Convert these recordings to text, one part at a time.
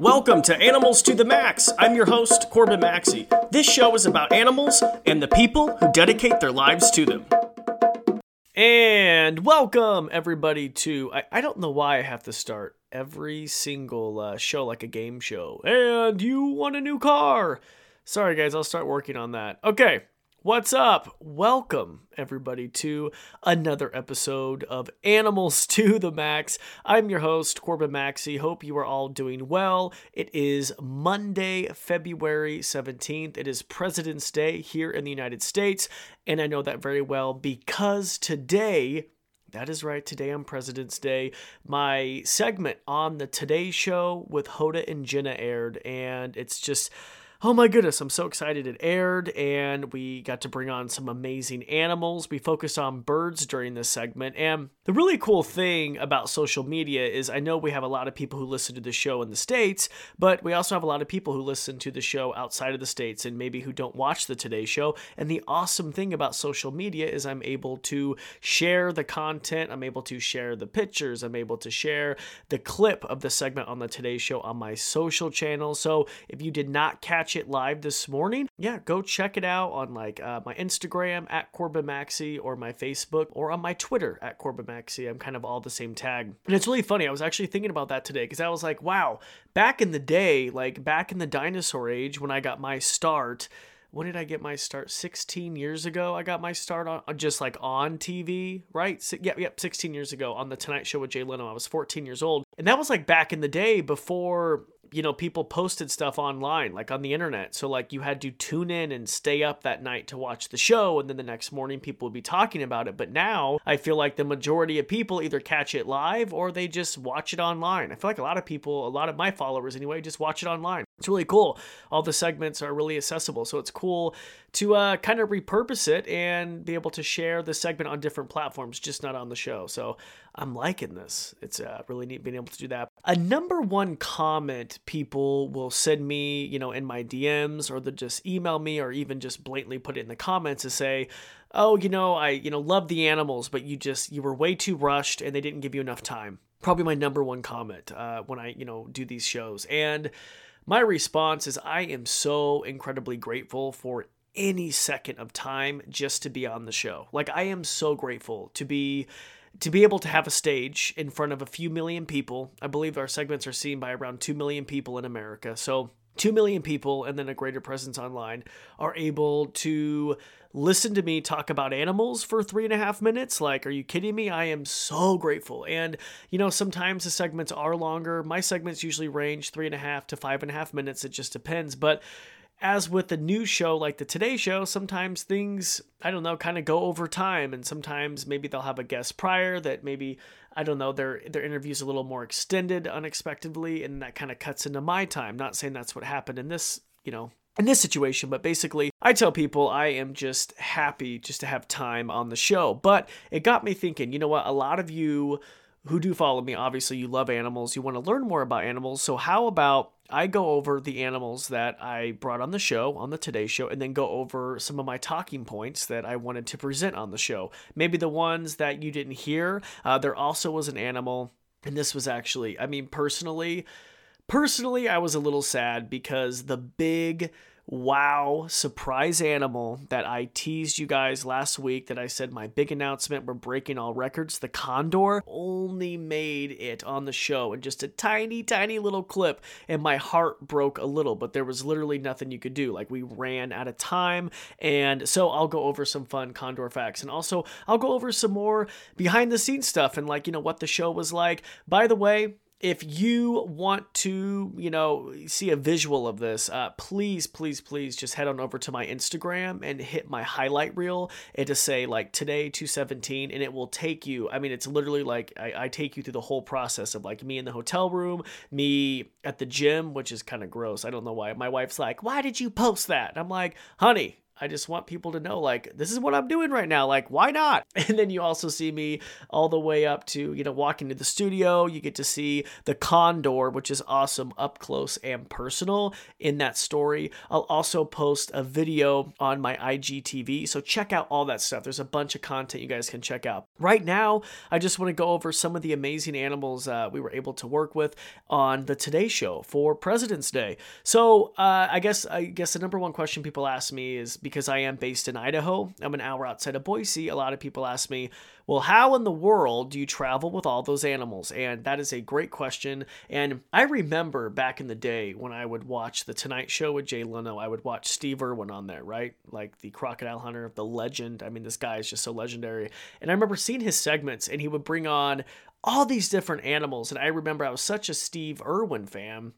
Welcome to Animals to the Max. I'm your host, Corbin Maxey. This show is about animals and the people who dedicate their lives to them. And welcome, everybody, to. I, I don't know why I have to start every single uh, show like a game show. And you want a new car. Sorry, guys, I'll start working on that. Okay, What's up? Welcome, everybody, to another episode of Animals to the Max. I'm your host, Corbin Maxey. Hope you are all doing well. It is Monday, February 17th. It is President's Day here in the United States, and I know that very well because today. That is right. Today on President's Day, my segment on the Today Show with Hoda and Jenna aired, and it's just oh my goodness, I'm so excited it aired and we got to bring on some amazing animals. We focused on birds during this segment. And the really cool thing about social media is I know we have a lot of people who listen to the show in the States, but we also have a lot of people who listen to the show outside of the States and maybe who don't watch the Today Show. And the awesome thing about social media is I'm able to share the content, I'm able to share the pictures, I'm able to share the clip of the segment on the Today Show on my social channel. So if you did not catch it live this morning, yeah, go check it out on like uh, my Instagram at Corbin Maxey or my Facebook or on my Twitter at Corbin Maxey. I'm kind of all the same tag. And it's really funny. I was actually thinking about that today because I was like, wow, back in the day, like back in the dinosaur age when I got my start, when did I get my start? 16 years ago, I got my start on just like on TV, right? So, yeah, yep, 16 years ago on the Tonight Show with Jay Leno. I was 14 years old. And that was like back in the day before you know, people posted stuff online, like on the internet. So, like, you had to tune in and stay up that night to watch the show, and then the next morning people would be talking about it. But now, I feel like the majority of people either catch it live or they just watch it online. I feel like a lot of people, a lot of my followers anyway, just watch it online. It's really cool. All the segments are really accessible. So, it's cool to uh, kind of repurpose it and be able to share the segment on different platforms, just not on the show. So I'm liking this. It's uh, really neat being able to do that. A number one comment people will send me, you know, in my DMs or they'll just email me or even just blatantly put it in the comments to say, oh, you know, I, you know, love the animals, but you just, you were way too rushed and they didn't give you enough time. Probably my number one comment uh, when I, you know, do these shows. And my response is I am so incredibly grateful for any second of time just to be on the show. Like I am so grateful to be to be able to have a stage in front of a few million people. I believe our segments are seen by around 2 million people in America. So 2 million people and then a greater presence online are able to listen to me talk about animals for three and a half minutes. Like, are you kidding me? I am so grateful. And, you know, sometimes the segments are longer. My segments usually range three and a half to five and a half minutes. It just depends. But as with the news show like the Today Show, sometimes things, I don't know, kind of go over time. And sometimes maybe they'll have a guest prior that maybe, I don't know, their, their interview's a little more extended unexpectedly. And that kind of cuts into my time. Not saying that's what happened in this, you know, in this situation, but basically, I tell people I am just happy just to have time on the show. But it got me thinking, you know what? A lot of you who do follow me, obviously, you love animals, you want to learn more about animals. So, how about I go over the animals that I brought on the show, on the Today Show, and then go over some of my talking points that I wanted to present on the show. Maybe the ones that you didn't hear. Uh, there also was an animal, and this was actually, I mean, personally, personally, I was a little sad because the big wow surprise animal that I teased you guys last week that I said my big announcement we're breaking all records. The condor only made it on the show in just a tiny tiny little clip and my heart broke a little but there was literally nothing you could do. Like we ran out of time and so I'll go over some fun condor facts and also I'll go over some more behind the scenes stuff and like you know what the show was like. By the way if you want to, you know, see a visual of this, uh, please, please, please just head on over to my Instagram and hit my highlight reel and to say like today 217 and it will take you. I mean, it's literally like I, I take you through the whole process of like me in the hotel room, me at the gym, which is kind of gross. I don't know why. My wife's like, why did you post that? And I'm like, honey, I just want people to know, like, this is what I'm doing right now. Like, why not? And then you also see me all the way up to, you know, walking to the studio. You get to see the condor, which is awesome, up close and personal in that story. I'll also post a video on my IGTV. So check out all that stuff. There's a bunch of content you guys can check out. Right now, I just want to go over some of the amazing animals uh, we were able to work with on the Today Show for President's Day. So uh, I guess I guess the number one question people ask me is because I am based in Idaho. I'm an hour outside of Boise. A lot of people ask me, well, how in the world do you travel with all those animals? And that is a great question. And I remember back in the day when I would watch The Tonight Show with Jay Leno, I would watch Steve Irwin on there, right? Like the crocodile hunter, the legend. I mean, this guy is just so legendary. And I remember seeing his segments, and he would bring on all these different animals. And I remember I was such a Steve Irwin fan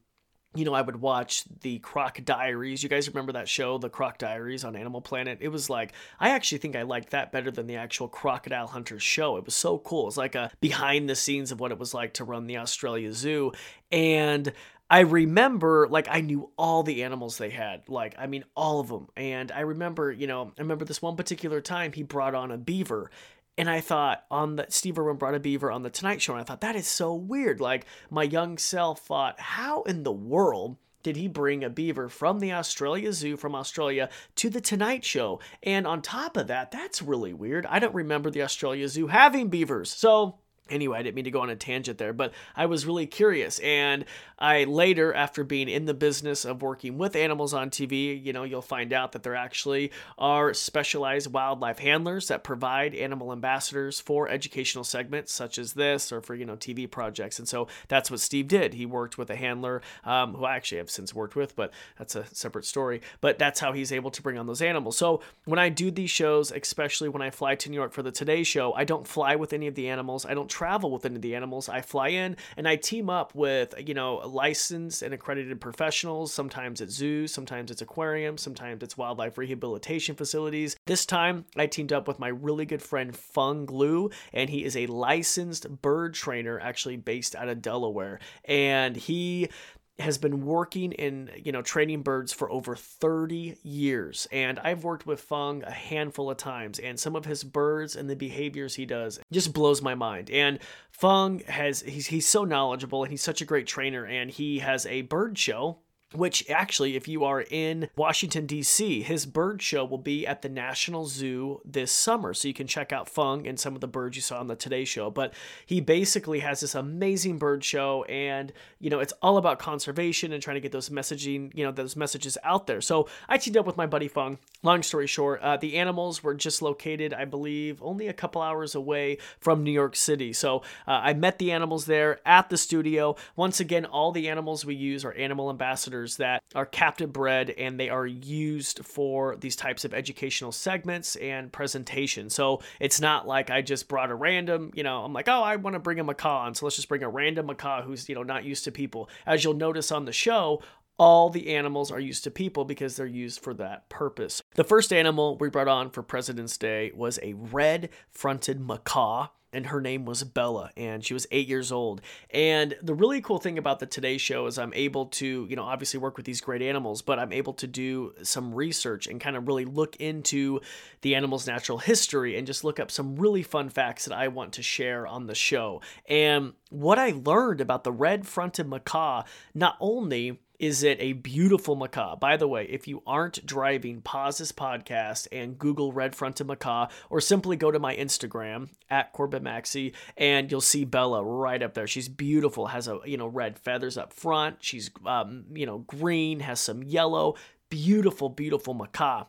you know, I would watch the Croc Diaries. You guys remember that show, The Croc Diaries on Animal Planet? It was like, I actually think I liked that better than the actual Crocodile Hunters show. It was so cool. It's like a behind the scenes of what it was like to run the Australia Zoo. And I remember, like, I knew all the animals they had. Like, I mean, all of them. And I remember, you know, I remember this one particular time he brought on a beaver and I thought on the Steve Irwin brought a beaver on the Tonight Show, and I thought that is so weird. Like my young self thought, how in the world did he bring a beaver from the Australia Zoo from Australia to the Tonight Show? And on top of that, that's really weird. I don't remember the Australia Zoo having beavers. So Anyway, I didn't mean to go on a tangent there, but I was really curious. And I later, after being in the business of working with animals on TV, you know, you'll find out that there actually are specialized wildlife handlers that provide animal ambassadors for educational segments such as this or for, you know, TV projects. And so that's what Steve did. He worked with a handler um, who I actually have since worked with, but that's a separate story. But that's how he's able to bring on those animals. So when I do these shows, especially when I fly to New York for the Today Show, I don't fly with any of the animals. I don't travel with any of the animals. I fly in and I team up with, you know, licensed and accredited professionals. Sometimes it's zoos, sometimes it's aquariums, sometimes it's wildlife rehabilitation facilities. This time I teamed up with my really good friend Fung Lu, and he is a licensed bird trainer actually based out of Delaware. And he has been working in you know training birds for over 30 years and i've worked with fung a handful of times and some of his birds and the behaviors he does just blows my mind. And fung has he's, he's so knowledgeable and he's such a great trainer and he has a bird show which actually, if you are in Washington, D.C., his bird show will be at the National Zoo this summer. So you can check out Fung and some of the birds you saw on the Today Show. But he basically has this amazing bird show, and, you know, it's all about conservation and trying to get those messaging, you know, those messages out there. So I teamed up with my buddy Fung. Long story short, uh, the animals were just located, I believe, only a couple hours away from New York City. So uh, I met the animals there at the studio. Once again, all the animals we use are animal ambassadors that are captive bred and they are used for these types of educational segments and presentations. So it's not like I just brought a random, you know, I'm like, oh, I want to bring a macaw on, so let's just bring a random macaw who's, you know, not used to people. As you'll notice on the show, all the animals are used to people because they're used for that purpose. The first animal we brought on for President's Day was a red fronted macaw and her name was Bella, and she was eight years old. And the really cool thing about the Today Show is I'm able to, you know, obviously work with these great animals, but I'm able to do some research and kind of really look into the animal's natural history and just look up some really fun facts that I want to share on the show. And what I learned about the red fronted macaw, not only is it a beautiful macaw? By the way, if you aren't driving, pause this podcast and Google red fronted macaw, or simply go to my Instagram at Corbin Maxey, and you'll see Bella right up there. She's beautiful, has a you know red feathers up front. She's um, you know green, has some yellow. Beautiful, beautiful macaw.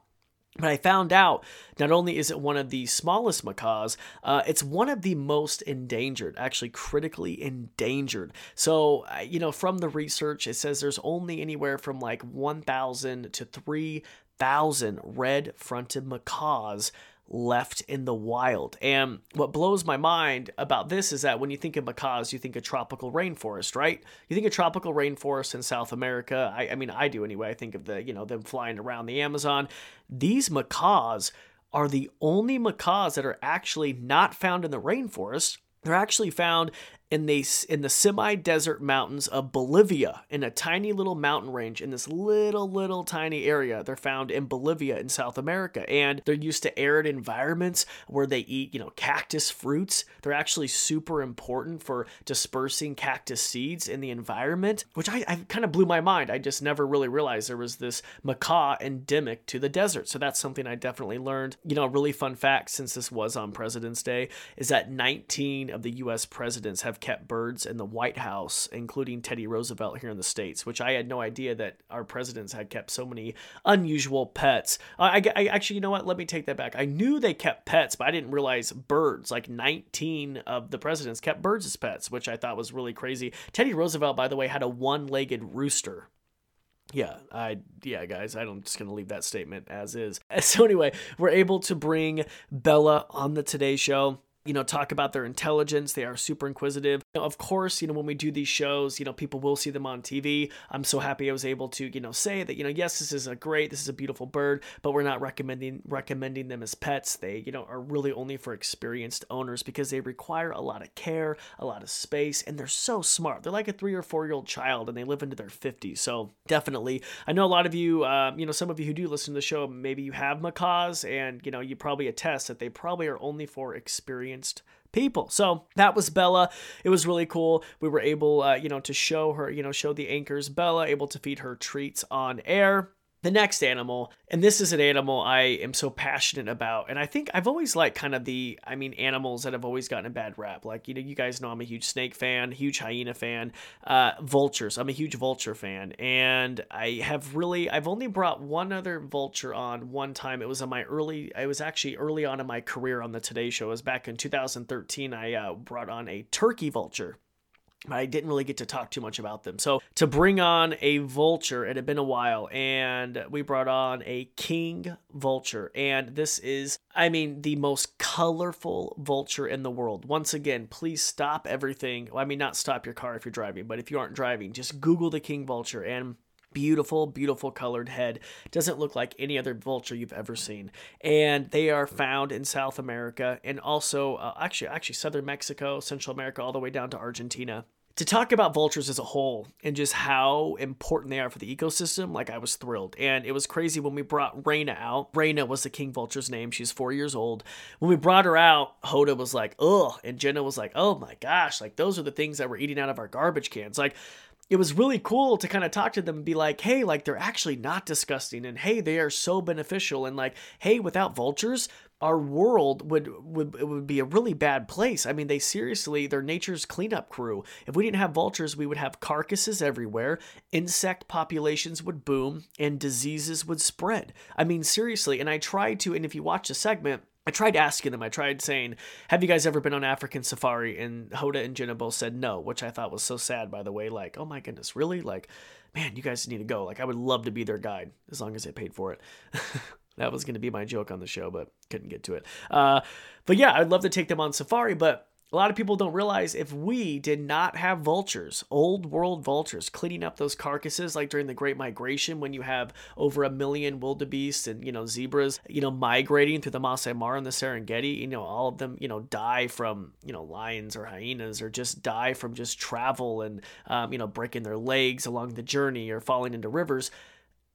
But I found out not only is it one of the smallest macaws, uh, it's one of the most endangered, actually critically endangered. So, you know, from the research, it says there's only anywhere from like 1,000 to 3,000 red fronted macaws left in the wild. And what blows my mind about this is that when you think of macaws, you think of tropical rainforest, right? You think of tropical rainforest in South America. I, I mean, I do anyway. I think of the, you know, them flying around the Amazon. These macaws are the only macaws that are actually not found in the rainforest. They're actually found in the in the semi-desert mountains of Bolivia in a tiny little mountain range in this little little tiny area they're found in Bolivia in South America. And they're used to arid environments where they eat you know cactus fruits. They're actually super important for dispersing cactus seeds in the environment which I, I kind of blew my mind. I just never really realized there was this macaw endemic to the desert. So that's something I definitely learned. You know a really fun fact since this was on President's Day is that 19 of the US presidents have kept birds in the White House, including Teddy Roosevelt here in the States, which I had no idea that our presidents had kept so many unusual pets. I, I, actually, you know what? Let me take that back. I knew they kept pets, but I didn't realize birds. Like 19 of the presidents kept birds as pets, which I thought was really crazy. Teddy Roosevelt, by the way, had a one legged rooster yeah i yeah guys i'm just gonna leave that statement as is so anyway we're able to bring bella on the today show you know, talk about their intelligence. They are super inquisitive. Know, of course, you know, when we do these shows, you know, people will see them on TV. I'm so happy I was able to, you know, say that, you know, yes, this is a great, this is a beautiful bird, but we're not recommending recommending them as pets. They, you know, are really only for experienced owners because they require a lot of care, a lot of space, and they're so smart. They're like a three or four year old child and they live into their 50s. So definitely, I know a lot of you, um, you know, some of you who do listen to the show, maybe you have macaws and, you know, you probably attest that they probably are only for experienced people. So that was Bella. It was really cool. We were able, uh, you know, to show her, you know, show the anchors Bella, able to feed her treats on air. The next animal, and this is an animal I am so passionate about, and I think I've always liked kind of the, I mean, animals that have always gotten a bad rap. Like, you know, you guys know I'm a huge snake fan, huge hyena fan, uh, vultures. I'm a huge vulture fan, and I have really, I've only brought one other vulture on one time. It was on my early, I was actually early on in my career on the Today Show. It was back in 2013. I uh, brought on a turkey vulture. I didn't really get to talk too much about them. So to bring on a vulture, it had been a while, and we brought on a king vulture. And this is, I mean, the most colorful vulture in the world. Once again, please stop everything. Well, I mean, not stop your car if you're driving, but if you aren't driving, just Google the king vulture and beautiful, beautiful colored head. Doesn't look like any other vulture you've ever seen. And they are found in South America and also uh, actually actually southern Mexico, Central America, all the way down to Argentina to talk about vultures as a whole and just how important they are for the ecosystem, like I was thrilled. And it was crazy when we brought Raina out. Raina was the king vulture's name. She's four years old. When we brought her out, Hoda was like, ugh. And Jenna was like, oh my gosh, like those are the things that we're eating out of our garbage cans. Like, it was really cool to kind of talk to them and be like, hey, like they're actually not disgusting and hey, they are so beneficial and like, hey, without vultures, our world would would it would be a really bad place. I mean, they seriously they're nature's cleanup crew. If we didn't have vultures, we would have carcasses everywhere, insect populations would boom, and diseases would spread. I mean, seriously, and I tried to and if you watch the segment, I tried asking them, I tried saying, Have you guys ever been on African safari? And Hoda and Jenna both said no, which I thought was so sad, by the way. Like, oh my goodness, really? Like, man, you guys need to go. Like, I would love to be their guide as long as they paid for it. That was going to be my joke on the show, but couldn't get to it. Uh, but yeah, I'd love to take them on safari, but a lot of people don't realize if we did not have vultures, old world vultures, cleaning up those carcasses like during the Great Migration when you have over a million wildebeest and, you know, zebras, you know, migrating through the Masai Mara and the Serengeti, you know, all of them, you know, die from, you know, lions or hyenas or just die from just travel and, um, you know, breaking their legs along the journey or falling into rivers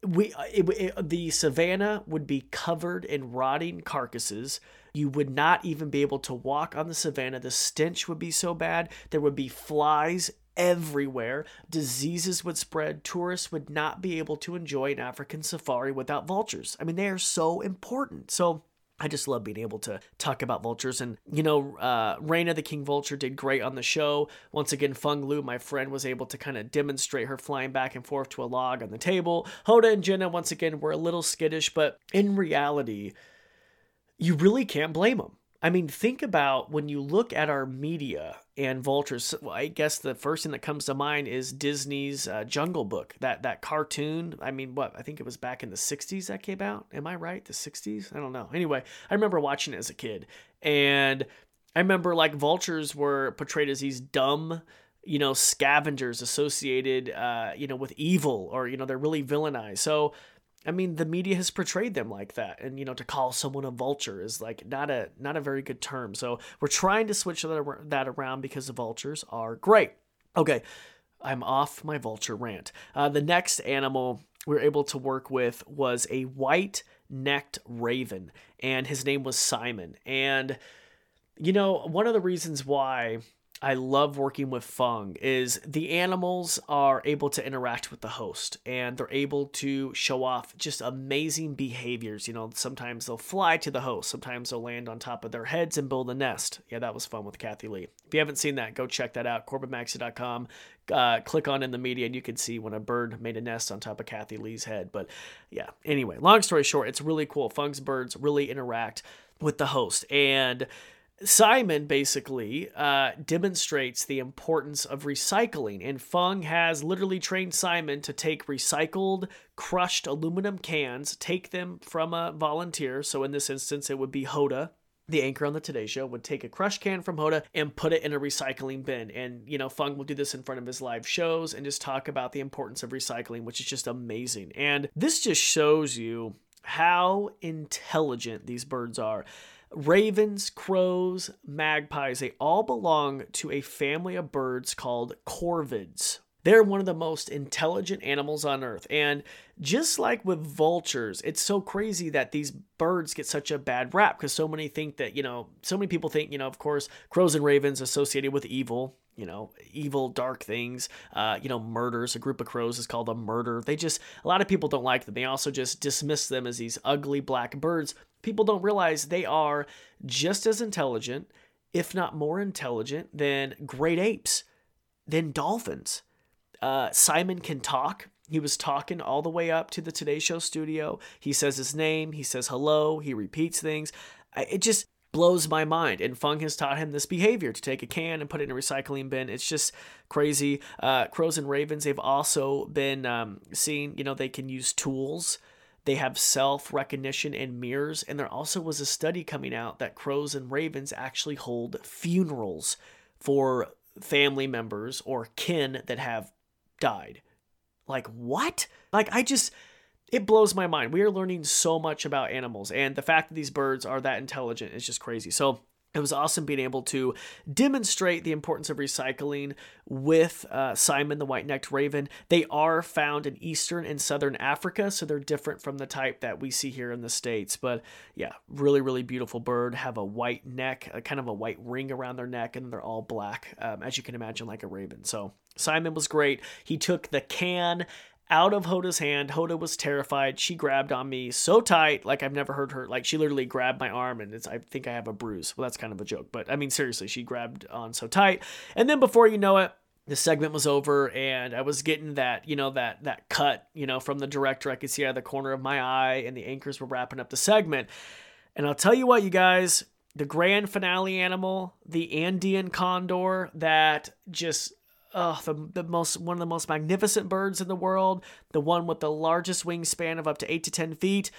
we uh, it, it, the savannah would be covered in rotting carcasses. You would not even be able to walk on the savannah. The stench would be so bad. There would be flies everywhere. Diseases would spread. Tourists would not be able to enjoy an african safari without vultures. I mean they are so important. So I just love being able to talk about vultures. And, you know, uh, Raina the King Vulture did great on the show. Once again, Fung Lu, my friend, was able to kind of demonstrate her flying back and forth to a log on the table. Hoda and Jenna, once again, were a little skittish, but in reality, you really can't blame them. I mean, think about when you look at our media and vultures. I guess the first thing that comes to mind is Disney's uh, Jungle Book. That that cartoon. I mean, what I think it was back in the '60s that came out. Am I right? The '60s? I don't know. Anyway, I remember watching it as a kid, and I remember like vultures were portrayed as these dumb you know scavengers associated uh, you know with evil or you know they're really villainized so I mean, the media has portrayed them like that, and you know, to call someone a vulture is like not a not a very good term. So we're trying to switch that around because the vultures are great. Okay, I'm off my vulture rant. Uh, the next animal we were able to work with was a white necked raven, and his name was Simon. And you know, one of the reasons why I love working with Fung is the animals are able to interact with the host and they're able to show off just amazing behaviors. You know, sometimes they'll fly to the host, sometimes they'll land on top of their heads and build a nest. Yeah, that was fun with Kathie Lee. If you haven't seen that, go check that out. CorbinMaxey.com. Uh, click on in the media and you can see when a bird made a nest on top of Kathie Lee's head. But yeah, anyway, long story short, it's really cool. Fung's birds really interact with the host and Simon basically uh, demonstrates the importance of recycling, and Fung has literally trained Simon to take recycled, crushed aluminum cans, take them from a volunteer. So in this instance, it would be Hoda, the anchor on the Today Show, would take a crushed can from Hoda and put it in a recycling bin. And, you know, Fung will do this in front of his live shows and just talk about the importance of recycling, which is just amazing. And this just shows you how intelligent these birds are. Ravens, crows, magpies, they all belong to a family of birds called corvids. They're one of the most intelligent animals on earth. And just like with vultures, it's so crazy that these birds get such a bad rap because so many think that, you know, so many people think, you know, of course, crows and ravens associated with evil, you know, evil, dark things, uh, you know, murders. A group of crows is called a murder. They just, a lot of people don't like them. They also just dismiss them as these ugly black birds people don't realize they are just as intelligent, if not more intelligent, than great apes, than dolphins. Uh, Simon can talk. He was talking all the way up to the Today Show studio. He says his name, he says hello, he repeats things. It just blows my mind. And Fung has taught him this behavior to take a can and put it in a recycling bin. It's just crazy. Uh, crows and ravens, they've also been um, seeing, you know, they can use tools they have self recognition and mirrors. And there also was a study coming out that crows and ravens actually hold funerals for family members or kin that have died. Like, what? Like, I just, it blows my mind. We are learning so much about animals, and the fact that these birds are that intelligent is just crazy. So, it was awesome being able to demonstrate the importance of recycling with uh, Simon the white necked raven. They are found in eastern and southern Africa, so they're different from the type that we see here in the States. But yeah, really, really beautiful bird. Have a white neck, a kind of a white ring around their neck, and they're all black, um, as you can imagine, like a raven. So Simon was great. He took the can out of Hoda's hand. Hoda was terrified. She grabbed on me so tight, like I've never heard her. Like she literally grabbed my arm, and it's I think I have a bruise. Well, that's kind of a joke, but I mean seriously, she grabbed on so tight. And then before you know it, the segment was over, and I was getting that you know that that cut you know from the director. I could see out of the corner of my eye, and the anchors were wrapping up the segment. And I'll tell you what, you guys. The grand finale animal, the Andean condor, that just uh, the, the most one of the most magnificent birds in the world, the one with the largest wingspan of up to eight to ten feet.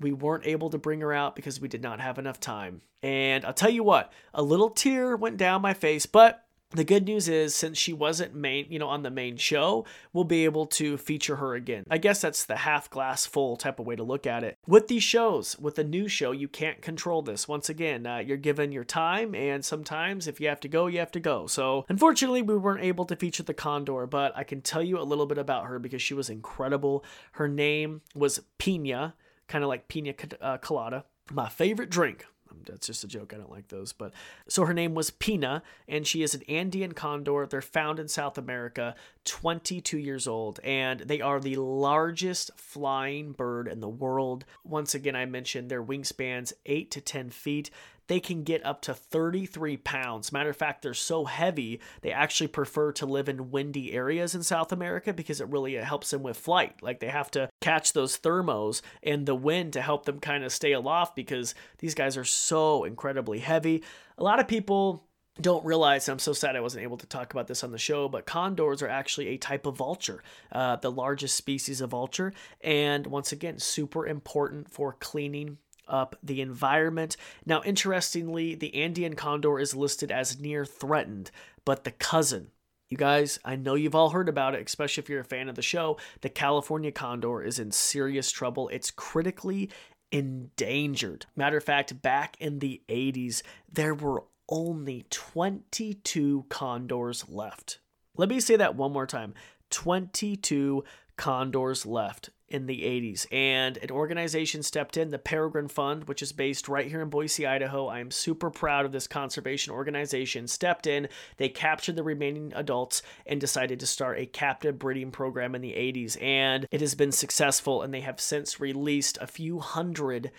We weren't able to bring her out because we did not have enough time. And I'll tell you what, a little tear went down my face, but the good news is since she wasn't main you know on the main show we'll be able to feature her again. I guess that's the half glass full type of way to look at it. With these shows with a new show you can't control this. Once again uh, you're given your time and sometimes if you have to go you have to go. So unfortunately we weren't able to feature the condor but i can tell you a little bit about her because she was incredible. Her name was pina kind of like pina uh, colada. My favorite drink Um, that's just a joke. I don't like those. But so her name was Pina, and she is an Andean condor. They're found in South America, 22 years old, and they are the largest flying bird in the world. Once again, I mentioned their wingspans 8 to 10 feet they can get up to 33 pounds. Matter of fact, they're so heavy, they actually prefer to live in windy areas in South America because it really helps them with flight. Like they have to catch those thermals and the wind to help them kind of stay aloft because these guys are so incredibly heavy. A lot of people don't realize, I'm so sad I wasn't able to talk about this on the show, but condors are actually a type of vulture, uh, the largest species of vulture. And once again, super important for cleaning up the environment. Now, interestingly, the Andean condor is listed as near threatened, but the cousin You guys, I know you've all heard about it, especially if you're a fan of the show. The California condor is in serious trouble. It's critically endangered. Matter of fact, back in the 80s, there were only 22 condors left. Let me say that one more time 22 condors left in the 80s. And an organization stepped in, the Peregrine Fund, which is based right here in Boise, Idaho. I am super proud of this conservation organization. Stepped in, they captured the remaining adults and decided to start a captive breeding program in the 80s. And it has been successful, and they have since released a few hundred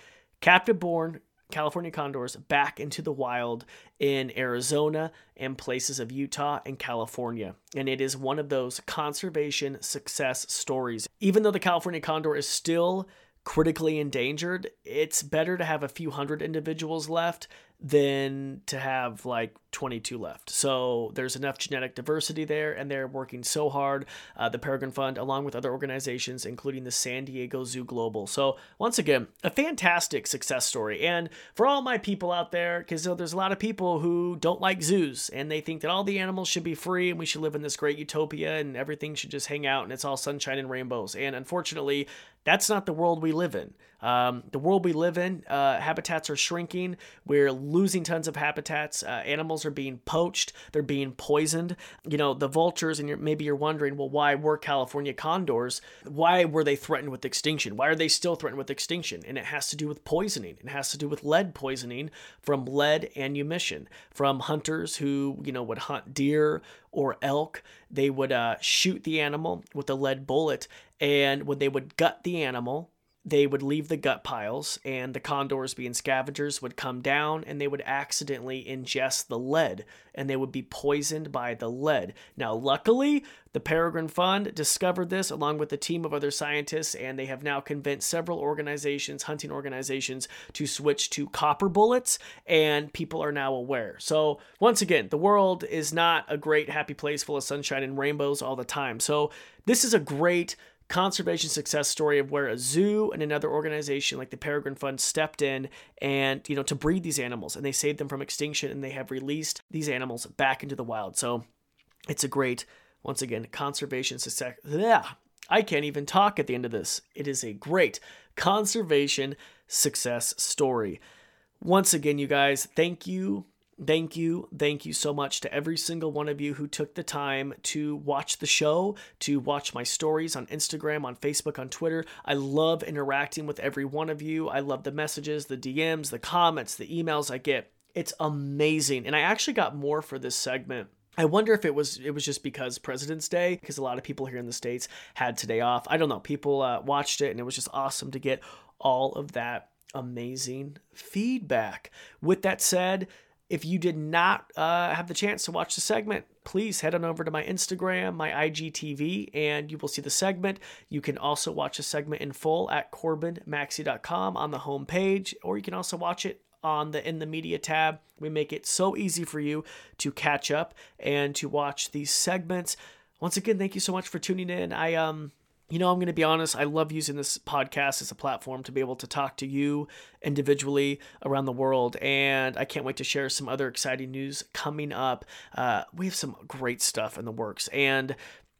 captive born California condors back into the wild in Arizona and places of Utah and California. And it is one of those conservation success stories. Even though the California condor is still critically endangered, it's better to have a few hundred individuals left than to have like 22 left. So there's enough genetic diversity there, and they're working so hard. Uh, the Peregrine Fund, along with other organizations, including the San Diego Zoo Global. So once again, a fantastic success story. And for all my people out there, because there's a lot of people who don't like zoos and they think that all the animals should be free and we should live in this great utopia and everything should just hang out and it's all sunshine and rainbows. And unfortunately, that's not the world we live in. Um, the world we live in, uh, habitats are shrinking. We're losing tons of habitats. Uh, animals are being poached. They're being poisoned. You know, the vultures, and you're, maybe you're wondering, well, why were California condors? Why were they threatened with extinction? Why are they still threatened with extinction? And it has to do with poisoning. It has to do with lead poisoning from lead ammunition from hunters who, you know, would hunt deer or elk. They would uh, shoot the animal with a lead bullet, and when they would gut the animal, they would leave the gut piles, and the condors, being scavengers, would come down and they would accidentally ingest the lead and they would be poisoned by the lead. Now, luckily, the Peregrine Fund discovered this along with a team of other scientists, and they have now convinced several organizations, hunting organizations, to switch to copper bullets, and people are now aware. So, once again, the world is not a great, happy place full of sunshine and rainbows all the time. So, this is a great conservation success story of where a zoo and another organization like the Peregrine Fund stepped in and you know to breed these animals and they saved them from extinction and they have released these animals back into the wild. So it's a great once again conservation success. Yeah, I can't even talk at the end of this. It is a great conservation success story. Once again, you guys, thank you Thank you. Thank you so much to every single one of you who took the time to watch the show, to watch my stories on Instagram, on Facebook, on Twitter. I love interacting with every one of you. I love the messages, the DMs, the comments, the emails I get. It's amazing. And I actually got more for this segment. I wonder if it was it was just because President's Day, because a lot of people here in the states had today off. I don't know. People uh, watched it, and it was just awesome to get all of that amazing feedback. With that said, if you did not uh, have the chance to watch the segment, please head on over to my Instagram, my IGTV, and you will see the segment. You can also watch the segment in full at corbinmaxey.com on the home page, or you can also watch it on the in the media tab. We make it so easy for you to catch up and to watch these segments. Once again, thank you so much for tuning in. I um you know, I'm going to be honest, I love using this podcast as a platform to be able to talk to you individually around the world. And I can't wait to share some other exciting news coming up. Uh, we have some great stuff in the works, and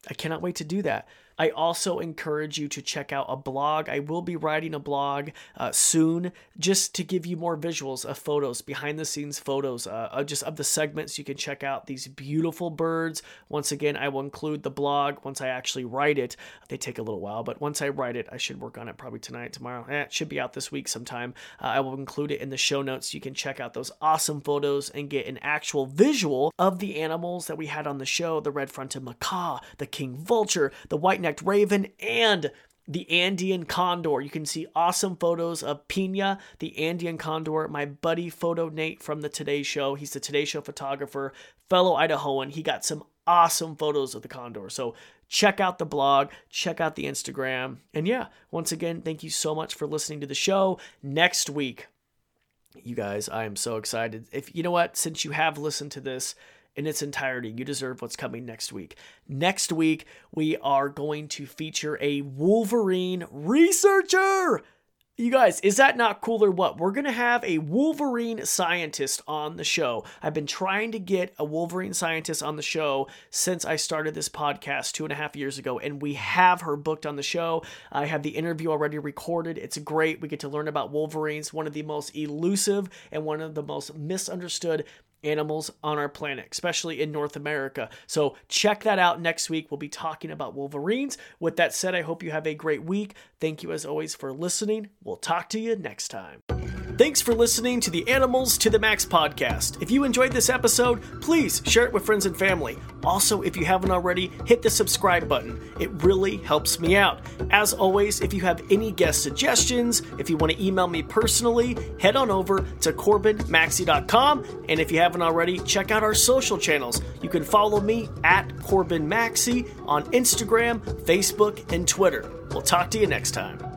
I cannot wait to do that. I also encourage you to check out a blog. I will be writing a blog uh, soon just to give you more visuals of photos, behind the scenes photos, uh, just of the segments. You can check out these beautiful birds. Once again, I will include the blog once I actually write it. They take a little while, but once I write it, I should work on it probably tonight, tomorrow. Eh, it should be out this week sometime. Uh, I will include it in the show notes. You can check out those awesome photos and get an actual visual of the animals that we had on the show the red fronted macaw, the king vulture, the white neck raven, and the Andean condor. You can see awesome photos of Pina, the Andean condor. My buddy Photo Nate from the Today Show. He's the Today Show photographer, fellow Idahoan. He got some awesome photos of the condor. So check out the blog, check out the Instagram. And yeah, once again, thank you so much for listening to the show. Next week, you guys, I am so excited. If you know what, since you have listened to this, in its entirety. You deserve what's coming next week. Next week, we are going to feature a Wolverine researcher. You guys, is that not cool or what? We're going to have a Wolverine scientist on the show. I've been trying to get a Wolverine scientist on the show since I started this podcast two and a half years ago, and we have her booked on the show. I have the interview already recorded. It's great. We get to learn about Wolverines, one of the most elusive and one of the most misunderstood animals on our planet, especially in North America. So check that out next week. We'll be talking about Wolverines. With that said, I hope you have a great week. Thank you as always for listening. We'll talk to you next time. Thanks for listening to the Animals to the Max podcast. If you enjoyed this episode, please share it with friends and family. Also, if you haven't already, hit the subscribe button. It really helps me out. As always, if you have any guest suggestions, if you want to email me personally, head on over to CorbinMaxey.com. And if you haven't already, check out our social channels. You can follow me at Corbin Maxey on Instagram, Facebook, and Twitter. We'll talk to you next time.